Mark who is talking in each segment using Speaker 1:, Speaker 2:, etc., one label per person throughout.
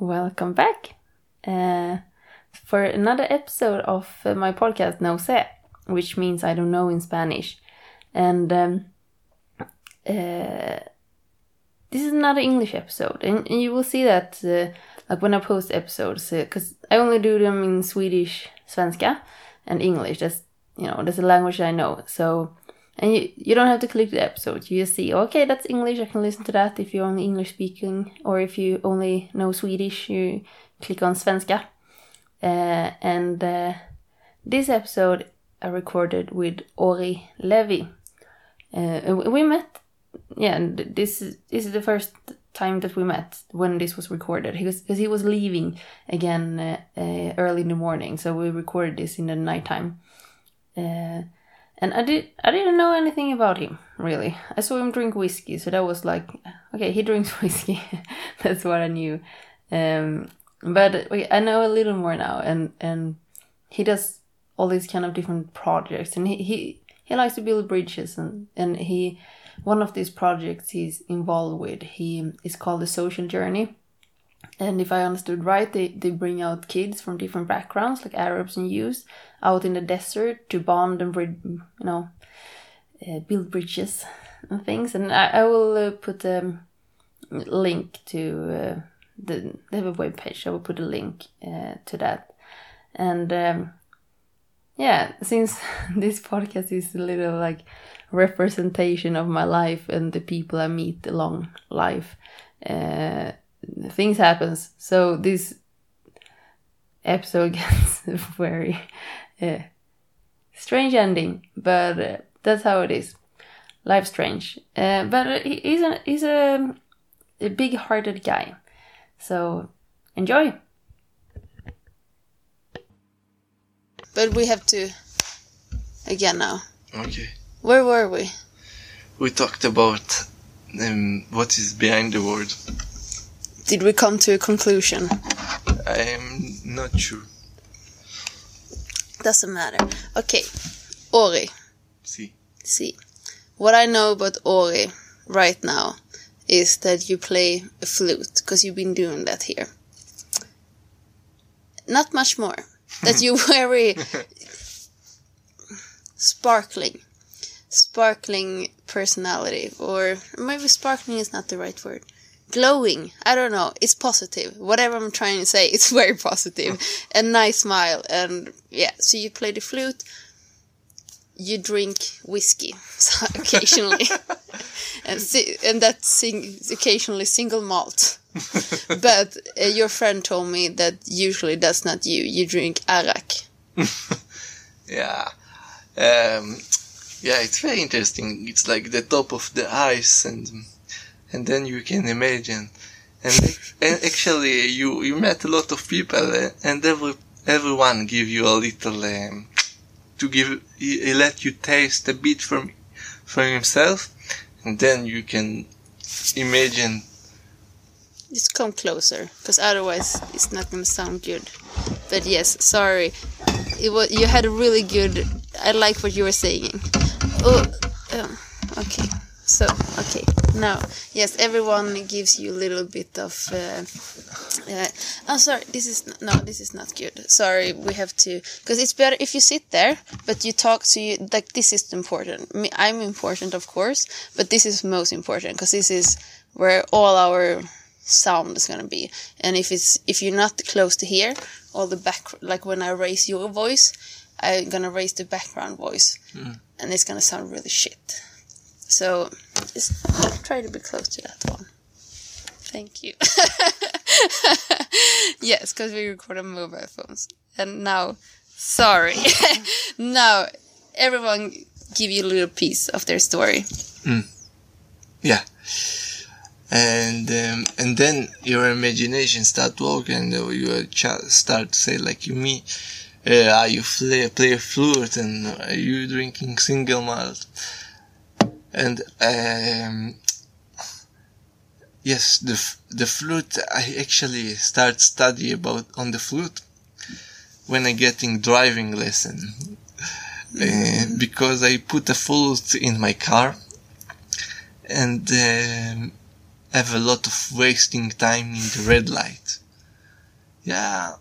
Speaker 1: Welcome back uh, for another episode of uh, my podcast No Sé, which means I don't know in Spanish. And um, uh, this is another English episode, and, you will see that uh, like when I post episodes, because I only do them in Swedish, Svenska, and English. That's you know that's a language I know. So and you, you don't have to click the episode. You just see, okay, that's English. I can listen to that if you're only English speaking, or if you only know Swedish, you click on Svenska. Uh, and uh, this episode I recorded with Ori Levy. Uh, we met, yeah, this is, this is the first time that we met when this was recorded. He was because he was leaving again uh, uh, early in the morning, so we recorded this in the nighttime. Uh, and I did I didn't know anything about him really. I saw him drink whiskey, so that was like okay, he drinks whiskey. That's what I knew. Um, but I know a little more now, and and he does all these kind of different projects, and he he, he likes to build bridges, and and he one of these projects he's involved with he is called the Social Journey, and if I understood right, they, they bring out kids from different backgrounds, like Arabs and Jews, out in the desert to bond and, you know, uh, build bridges and things. And I, I will uh, put a link to uh, the, they have a web page. I will put a link uh, to that. And um, yeah, since this podcast is a little like representation of my life and the people I meet along life, uh, things happens. So this episode gets very uh, strange ending, but uh, that's how it is. Life strange, uh, but he's a he's a, a big-hearted guy. So enjoy. But we have to again now.
Speaker 2: Okay.
Speaker 1: Where were we?
Speaker 2: We talked about um, what is behind the word.
Speaker 1: Did we come to a conclusion?
Speaker 2: I'm not sure.
Speaker 1: Doesn't matter. Okay, Ori.
Speaker 2: See.
Speaker 1: See. What I know about Ori right now is that you play a flute because you've been doing that here. Not much more. that you're very sparkling, sparkling personality, or maybe sparkling is not the right word glowing. I don't know. It's positive. Whatever I'm trying to say, it's very positive. a nice smile. And yeah, so you play the flute. You drink whiskey so occasionally, and si- and that's sing- occasionally single malt. but uh, your friend told me that usually that's not you. You drink arak.
Speaker 2: yeah, um, yeah, it's very interesting. It's like the top of the ice and and then you can imagine. And, and actually, you, you met a lot of people, uh, and every, everyone give you a little, um, to give, he, he let you taste a bit from, from himself, and then you can imagine.
Speaker 1: Just come closer, because otherwise it's not gonna sound good. But yes, sorry, it was you had a really good. I like what you were saying. Oh, um, okay. So, okay, now, yes, everyone gives you a little bit of. Uh, uh, oh, sorry, this is not, no, this is not good. Sorry, we have to because it's better if you sit there, but you talk to you like this is important. I'm important, of course, but this is most important because this is where all our sound is gonna be. And if it's if you're not close to here, all the back like when I raise your voice, I'm gonna raise the background voice, mm. and it's gonna sound really shit. So just try to be close to that one. Thank you. yes, because we record on mobile phones. And now, sorry. now, everyone give you a little piece of their story.
Speaker 2: Mm. Yeah. And um, and then your imagination start working, and you start to say like you me, uh, you play, play flute and are you drinking single malt? And um, yes, the the flute. I actually start study about on the flute when I getting driving lesson uh, because I put a flute in my car and um, have a lot of wasting time in the red light. Yeah,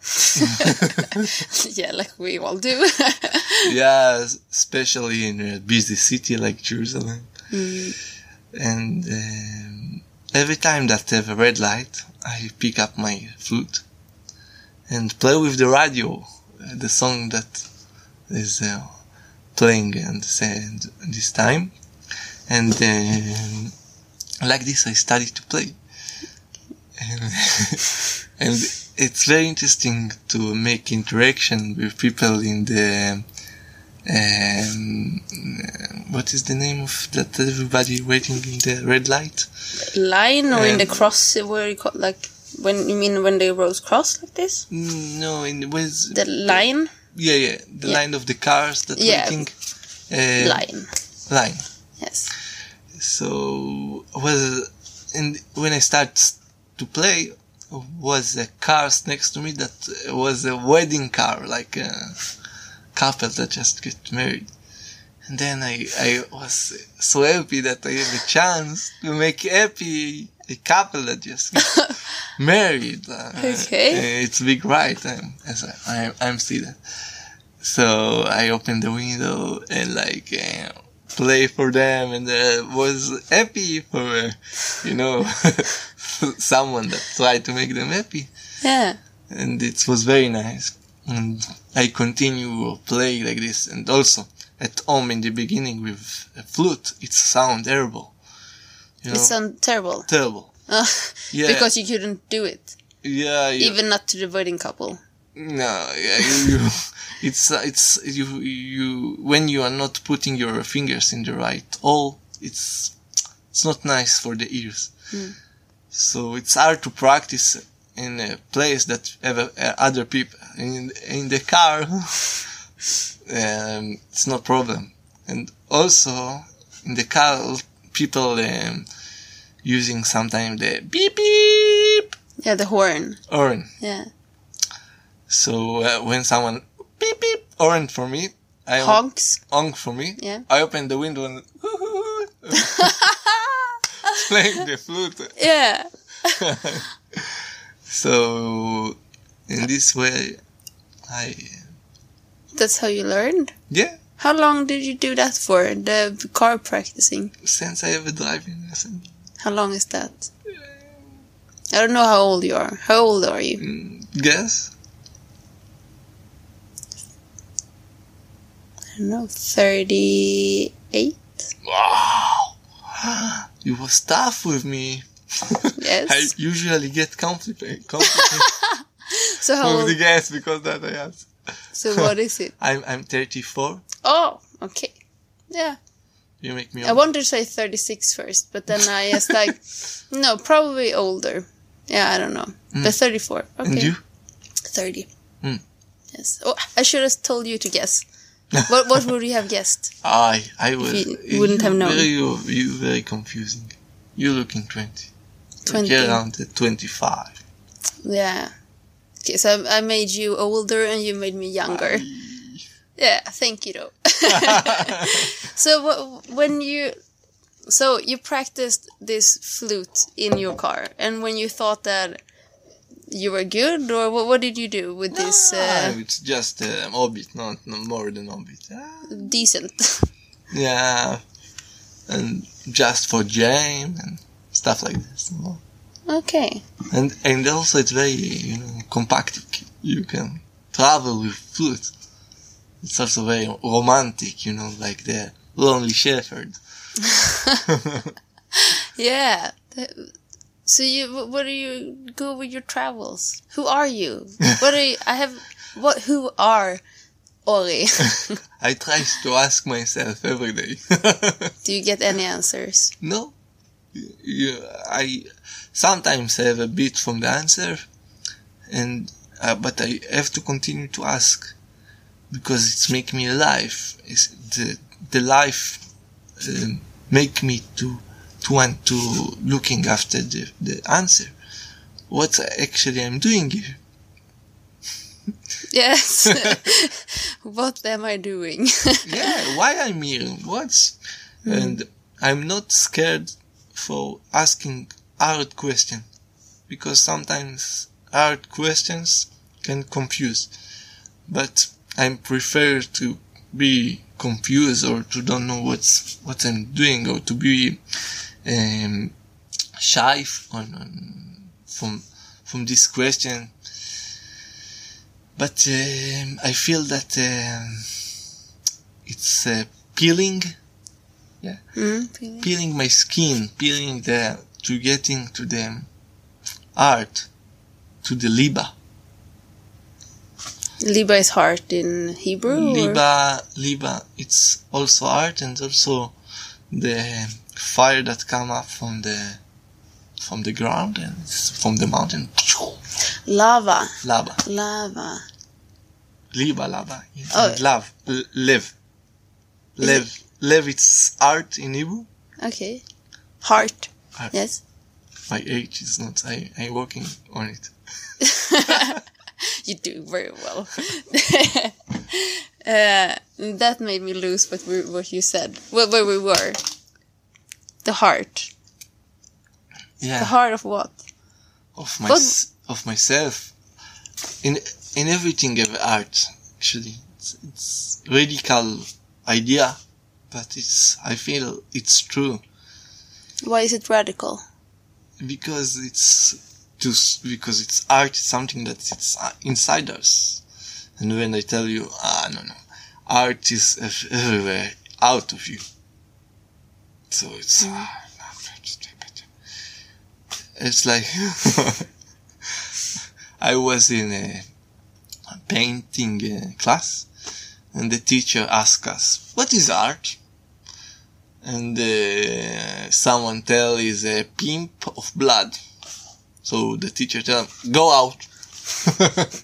Speaker 1: yeah, like we all do.
Speaker 2: yeah, especially in a busy city like Jerusalem. And um, every time that I have a red light, I pick up my flute and play with the radio, uh, the song that is uh, playing and and this time. And um, like this, I started to play. And, and it's very interesting to make interaction with people in the um, what is the name of that everybody waiting in the red light?
Speaker 1: Line or in the
Speaker 2: Um,
Speaker 1: cross where you call, like when you mean when they rose cross like this?
Speaker 2: No, in with
Speaker 1: The line?
Speaker 2: yeah, yeah, the
Speaker 1: Yeah.
Speaker 2: line of the cars that
Speaker 1: Yeah.
Speaker 2: waiting uh,
Speaker 1: Line.
Speaker 2: line.
Speaker 1: Yes.
Speaker 2: So was and when I start to play, was a cars next to me that was a wedding car, like a couple that just get married. And then I, I was so happy that I had a chance to make happy a couple that just get married. Uh,
Speaker 1: Okay.
Speaker 2: It's big right. I'm, I'm, I'm see that. So I opened the window and like, uh, play for them and uh, was happy for, uh, you know, someone that tried to make them happy.
Speaker 1: Yeah.
Speaker 2: And it was very nice. And I continue play like this. And also at home in the beginning with a flute, it sound terrible. You know,
Speaker 1: It sounds terrible.
Speaker 2: terrible.
Speaker 1: Uh,
Speaker 2: Yeah.
Speaker 1: Because you couldn't do it.
Speaker 2: yeah, yeah.
Speaker 1: Even not to the wedding couple.
Speaker 2: No, yeah, you, you, it's it's you you when you are not putting your fingers in the right hole, it's it's not nice for the ears. So it's hard to practice in a place that have uh, other people in in the car. um, it's no problem, and also in the car, people um, using sometimes the beep beep
Speaker 1: Yeah, the horn.
Speaker 2: horn.
Speaker 1: Yeah.
Speaker 2: So uh, when someone beep beep orange for me, I
Speaker 1: Honks.
Speaker 2: honk for me.
Speaker 1: Yeah.
Speaker 2: I open the window and playing the flute.
Speaker 1: Yeah.
Speaker 2: So in this way, I
Speaker 1: That's how you learned.
Speaker 2: yeah.
Speaker 1: How long did you do that for? The car practicing.
Speaker 2: Since I have a driving lesson,
Speaker 1: How long is that? I don't know how old you are. How old are you?
Speaker 2: Mm, guess
Speaker 1: I don't know. 38?
Speaker 2: wow, you was tough with me. I usually get complicated, complicated
Speaker 1: So how
Speaker 2: with the
Speaker 1: old?
Speaker 2: guess because that I asked.
Speaker 1: So what is it?
Speaker 2: I'm I'm 34.
Speaker 1: Oh, okay. Yeah.
Speaker 2: You make me.
Speaker 1: I
Speaker 2: old.
Speaker 1: wanted to say 36 first, but then I just like, no, probably older. Yeah, I don't know. But 34. Okay.
Speaker 2: And you?
Speaker 1: 30.
Speaker 2: Mm.
Speaker 1: Yes. Oh, I should have told you to guess. what what would you have guessed?
Speaker 2: I I was
Speaker 1: you wouldn't have known.
Speaker 2: You, you very confusing. You looking twenty.
Speaker 1: 20.
Speaker 2: You're around the twenty five.
Speaker 1: Yeah. Okay, so I, I made you older and you made me younger. Yeah, thank you though. so when you so you practiced this flute in your car and when you thought that you were good or what, what did you do with this uh,
Speaker 2: it's just um, orbit, not no more than orbit. Ah,
Speaker 1: decent
Speaker 2: yeah, and just for jam and stuff like this.
Speaker 1: okay
Speaker 2: And and also it's very you know compact. You can travel with flute. It's also very romantic, you know, like the lonely shepherd.
Speaker 1: yeah so you wh- what do you go with your travels who are you what are you i have what who are ori
Speaker 2: I try to ask myself every day.
Speaker 1: do you get any answers
Speaker 2: no, you, I sometimes have a bit from the answer, and uh, but I have to continue to ask because it's make me alive. It's the the life um, make me to to want to looking after the the answer. What actually I'm doing here?
Speaker 1: yes what am i doing
Speaker 2: yeah, why I'm here? What's and I'm not scared for asking hard questions because sometimes hard questions can confuse. But I prefer to be confused or to don't know what's what I'm doing or to be um, shy on, on, from from this question. But um, I feel that um, it's uh, peeling, yeah,
Speaker 1: Mm,
Speaker 2: peeling my skin, peeling the to getting to the art, to the liba.
Speaker 1: Liba is heart in Hebrew. or-
Speaker 2: Liba, liba, it's also art and also the fire that come up from the from the ground and from the mountain.
Speaker 1: Lava.
Speaker 2: Lava,
Speaker 1: Lava.
Speaker 2: liba, lava.
Speaker 1: Oh.
Speaker 2: love, L- live, live, live. It's art in Hebrew.
Speaker 1: Okay. Heart.
Speaker 2: Heart.
Speaker 1: Yes.
Speaker 2: My age is not. I I working on it.
Speaker 1: You do very well. uh, that made me lose what we, what you said. Well, where we were. The heart.
Speaker 2: Yeah.
Speaker 1: The heart of what?
Speaker 2: of my
Speaker 1: But-
Speaker 2: of myself in in everything of art actually it's, it's radical idea but it's i feel it's true.
Speaker 1: Why is it radical?
Speaker 2: because it's just because it's art something that it's uh, inside us. And when i tell you ah no no art is everywhere out of you. So it's ah, it's like I was in a painting uh, class and the teacher asked us, what is art? And uh, someone tell is a pimp of blood. So the teacher tell him, go out.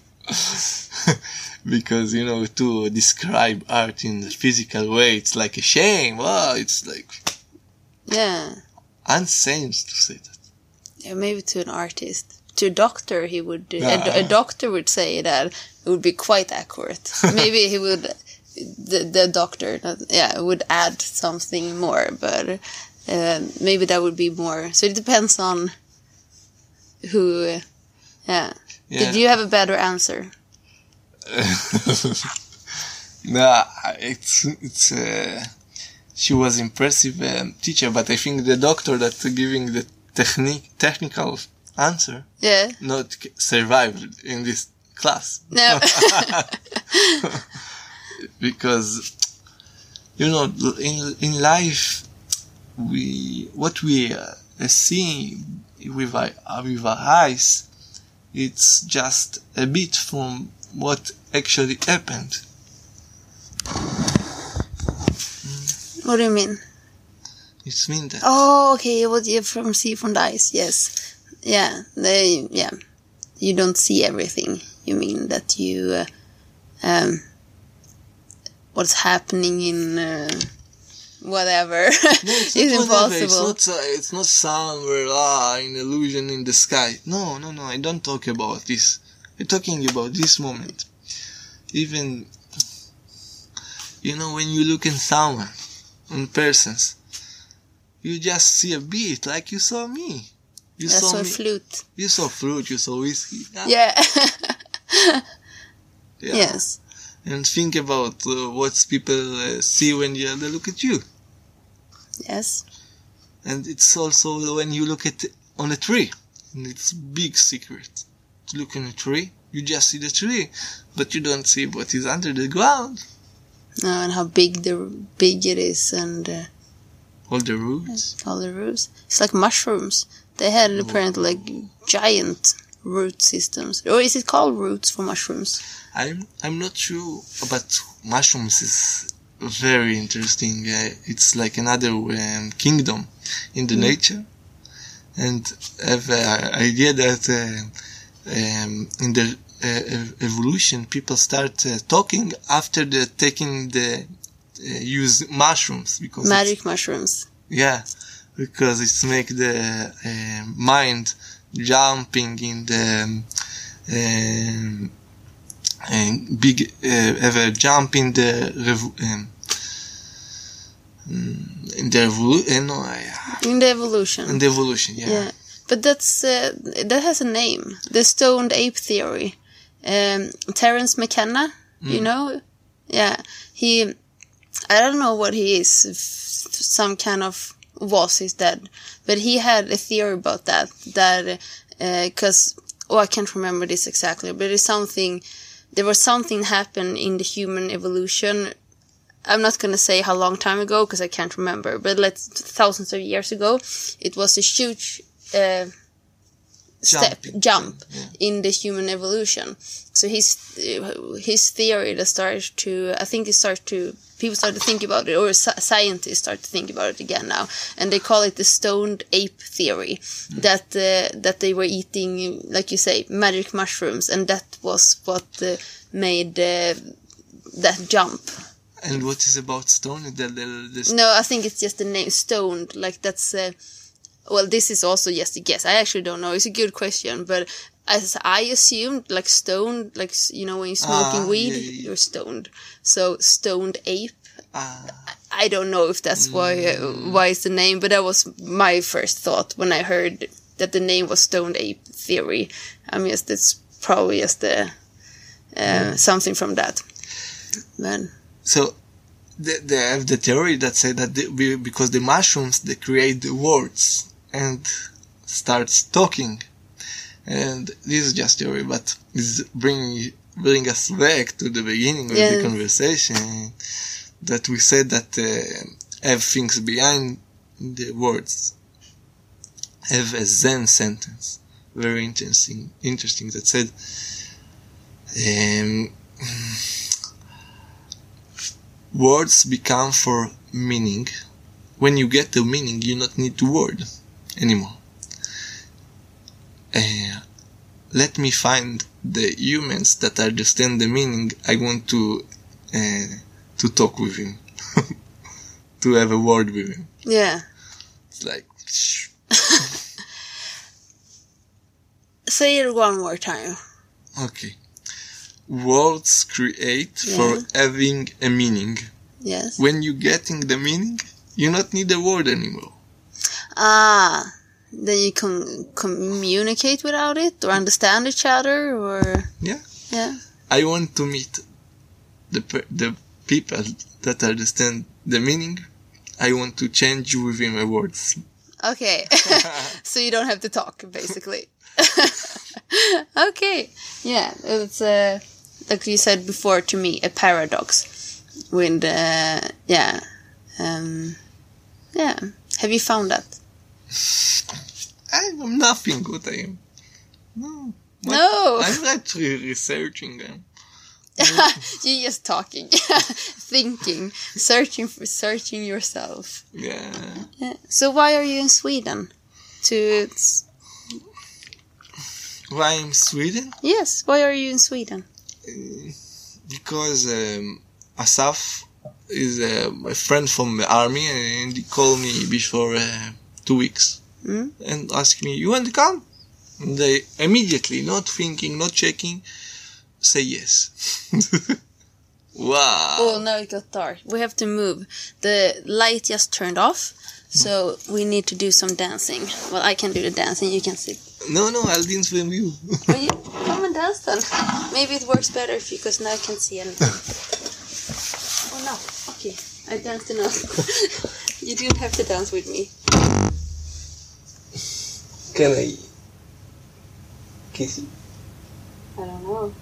Speaker 2: because, you know, to describe art in the physical way, it's like a shame. Wow, it's like
Speaker 1: Yeah.
Speaker 2: insane to say that.
Speaker 1: yeah. Maybe to an artist. To a doctor, he would. a
Speaker 2: Yeah.
Speaker 1: do- a, doctor would say that it would be quite accurate. Maybe he would. The, the doctor, yeah, would add something more, but uh, maybe that would be more. So it depends on who. uh, Yeah.
Speaker 2: Yeah.
Speaker 1: Did you have a better answer?
Speaker 2: no it's it's. Uh, she was impressive um, teacher, but I think the doctor that giving the technique technical answer
Speaker 1: Yeah.
Speaker 2: not survived in this class
Speaker 1: No.
Speaker 2: because you know in in life we what we uh, see with our, with our eyes it's just a bit from what actually happened
Speaker 1: what do you mean?
Speaker 2: it means that
Speaker 1: Oh, okay. What you from see from the eyes? Yes. Yeah. They. Yeah. You don't see everything. You mean that you. Uh, um. What's happening in. Uh, whatever.
Speaker 2: No,
Speaker 1: it's,
Speaker 2: it's not whatever.
Speaker 1: impossible.
Speaker 2: It's not. Uh, it's not somewhere ah an illusion in the sky. No, no, no. I don't talk about this. I'm talking about this moment. Even you know when you look in someone, in persons, you just see a bit like you saw me. You
Speaker 1: That's
Speaker 2: saw
Speaker 1: so
Speaker 2: me.
Speaker 1: flute.
Speaker 2: you saw fruit. You saw whiskey. Ah,
Speaker 1: Yeah.
Speaker 2: yeah.
Speaker 1: yes.
Speaker 2: And think about uh, what people uh, see when you, they look at you.
Speaker 1: Yes.
Speaker 2: and it's also when you look at on a tree and it's big secret to look on a tree you just see the tree but you don't see what is under the ground
Speaker 1: No, and how big the big it is, and uh,
Speaker 2: all the roots
Speaker 1: all the roots. It's like mushrooms. They had apparently like giant root systems, or is it called roots for mushrooms?
Speaker 2: i'm i'm not sure but mushrooms is very interesting uh, it's like another um, kingdom in the nature and have an idea that uh, um, in the uh, evolution people start uh, talking after the taking the uh, use mushrooms because
Speaker 1: Magic mushrooms.
Speaker 2: yeah because it's make the uh, mind jumping in the um, um, big uh, ever jump in the rev- um, mm, in the revolu- uh, no,
Speaker 1: In the evolution.
Speaker 2: in the evolution yeah,
Speaker 1: yeah. but that's uh, that has a name. The stoned ape theory. Um, Terence McKenna, you know, yeah, he. I don't know what he is. Some kind of was his dad. but he had a theory about that. That because oh, I can't remember this exactly, but it's something. There was something happened in the human evolution I'm not gonna say how long time ago because I can't remember, but let's thousands of years ago, it was a huge uh, step
Speaker 2: Jumping.
Speaker 1: jump
Speaker 2: Yeah.
Speaker 1: in the human evolution. So his his theory that started to, I think it started to people started to think about it, or scientists start to think about it again now, and they call it the stoned ape theory. That uh, that they were eating, like you say, magic mushrooms, and that was what uh, made uh, that jump.
Speaker 2: And what is about stone? The, the, the,
Speaker 1: No, I think it's just the name stoned. Like that's. Uh, well, this is also just a guess. I actually don't know. It's a good question, but as I assumed, like stoned, like you know, when you're smoking
Speaker 2: Ah,
Speaker 1: weed,
Speaker 2: yeah, yeah,
Speaker 1: you're stoned. So stoned ape.
Speaker 2: Ah,
Speaker 1: I don't know if that's why uh, why it's the name, but that was my first thought when I heard that the name was stoned ape theory. I mean, it's, it's probably just the uh, something from that. But
Speaker 2: so they, they have the theory that say that they, because the mushrooms they create the words and starts talking, and this is just theory, but it's bringing bring us back to the beginning of
Speaker 1: Yeah.
Speaker 2: the conversation that we said that uh, have things behind the words have a Zen sentence, very interesting, interesting that said. Um, words become for meaning. When you get the meaning, you not need to word anymore. Uh, let me find the humans that understand the meaning. I want to uh, to talk with him, to have a word with him.
Speaker 1: yeah,
Speaker 2: It's like
Speaker 1: say it one more time.
Speaker 2: okay. Words create for having a meaning.
Speaker 1: Yes.
Speaker 2: When you getting the meaning, you not need a word anymore.
Speaker 1: Ah, then you can communicate without it or understand each other or
Speaker 2: Yeah.
Speaker 1: yeah.
Speaker 2: I want to meet the the people that understand the meaning. I want to change within my words.
Speaker 1: Okay. so you don't have to talk basically. okay. Yeah, it's uh, like you said before to me a paradox with uh, yeah. Um yeah. Have you found that?
Speaker 2: I am nothing good I am. No. What-
Speaker 1: No.
Speaker 2: I'm not re- researching them.
Speaker 1: You're just talking, thinking, searching for searching yourself.
Speaker 2: Yeah.
Speaker 1: Yeah. So why are you in Sweden? To
Speaker 2: Why I'm Sweden?
Speaker 1: yes, why are you in Sweden?
Speaker 2: Because um, Asaf is uh, a friend from the army and he called me before uh, two weeks
Speaker 1: Mm.
Speaker 2: and asked me, "You want to come?" And I immediately, not thinking, not checking, say yes. wow.
Speaker 1: Oh, now it got dark. We have to move. The light just turned off, so we need to do some dancing. Well, I can do the dancing. You can sit.
Speaker 2: No, no, I'll dance with you.
Speaker 1: Well, you, come and dance then. Maybe it works better if you, because now I can't see anything. oh no. Okay, I danced enough. you didn't have to dance with me.
Speaker 2: Can I kiss you?
Speaker 1: I don't know.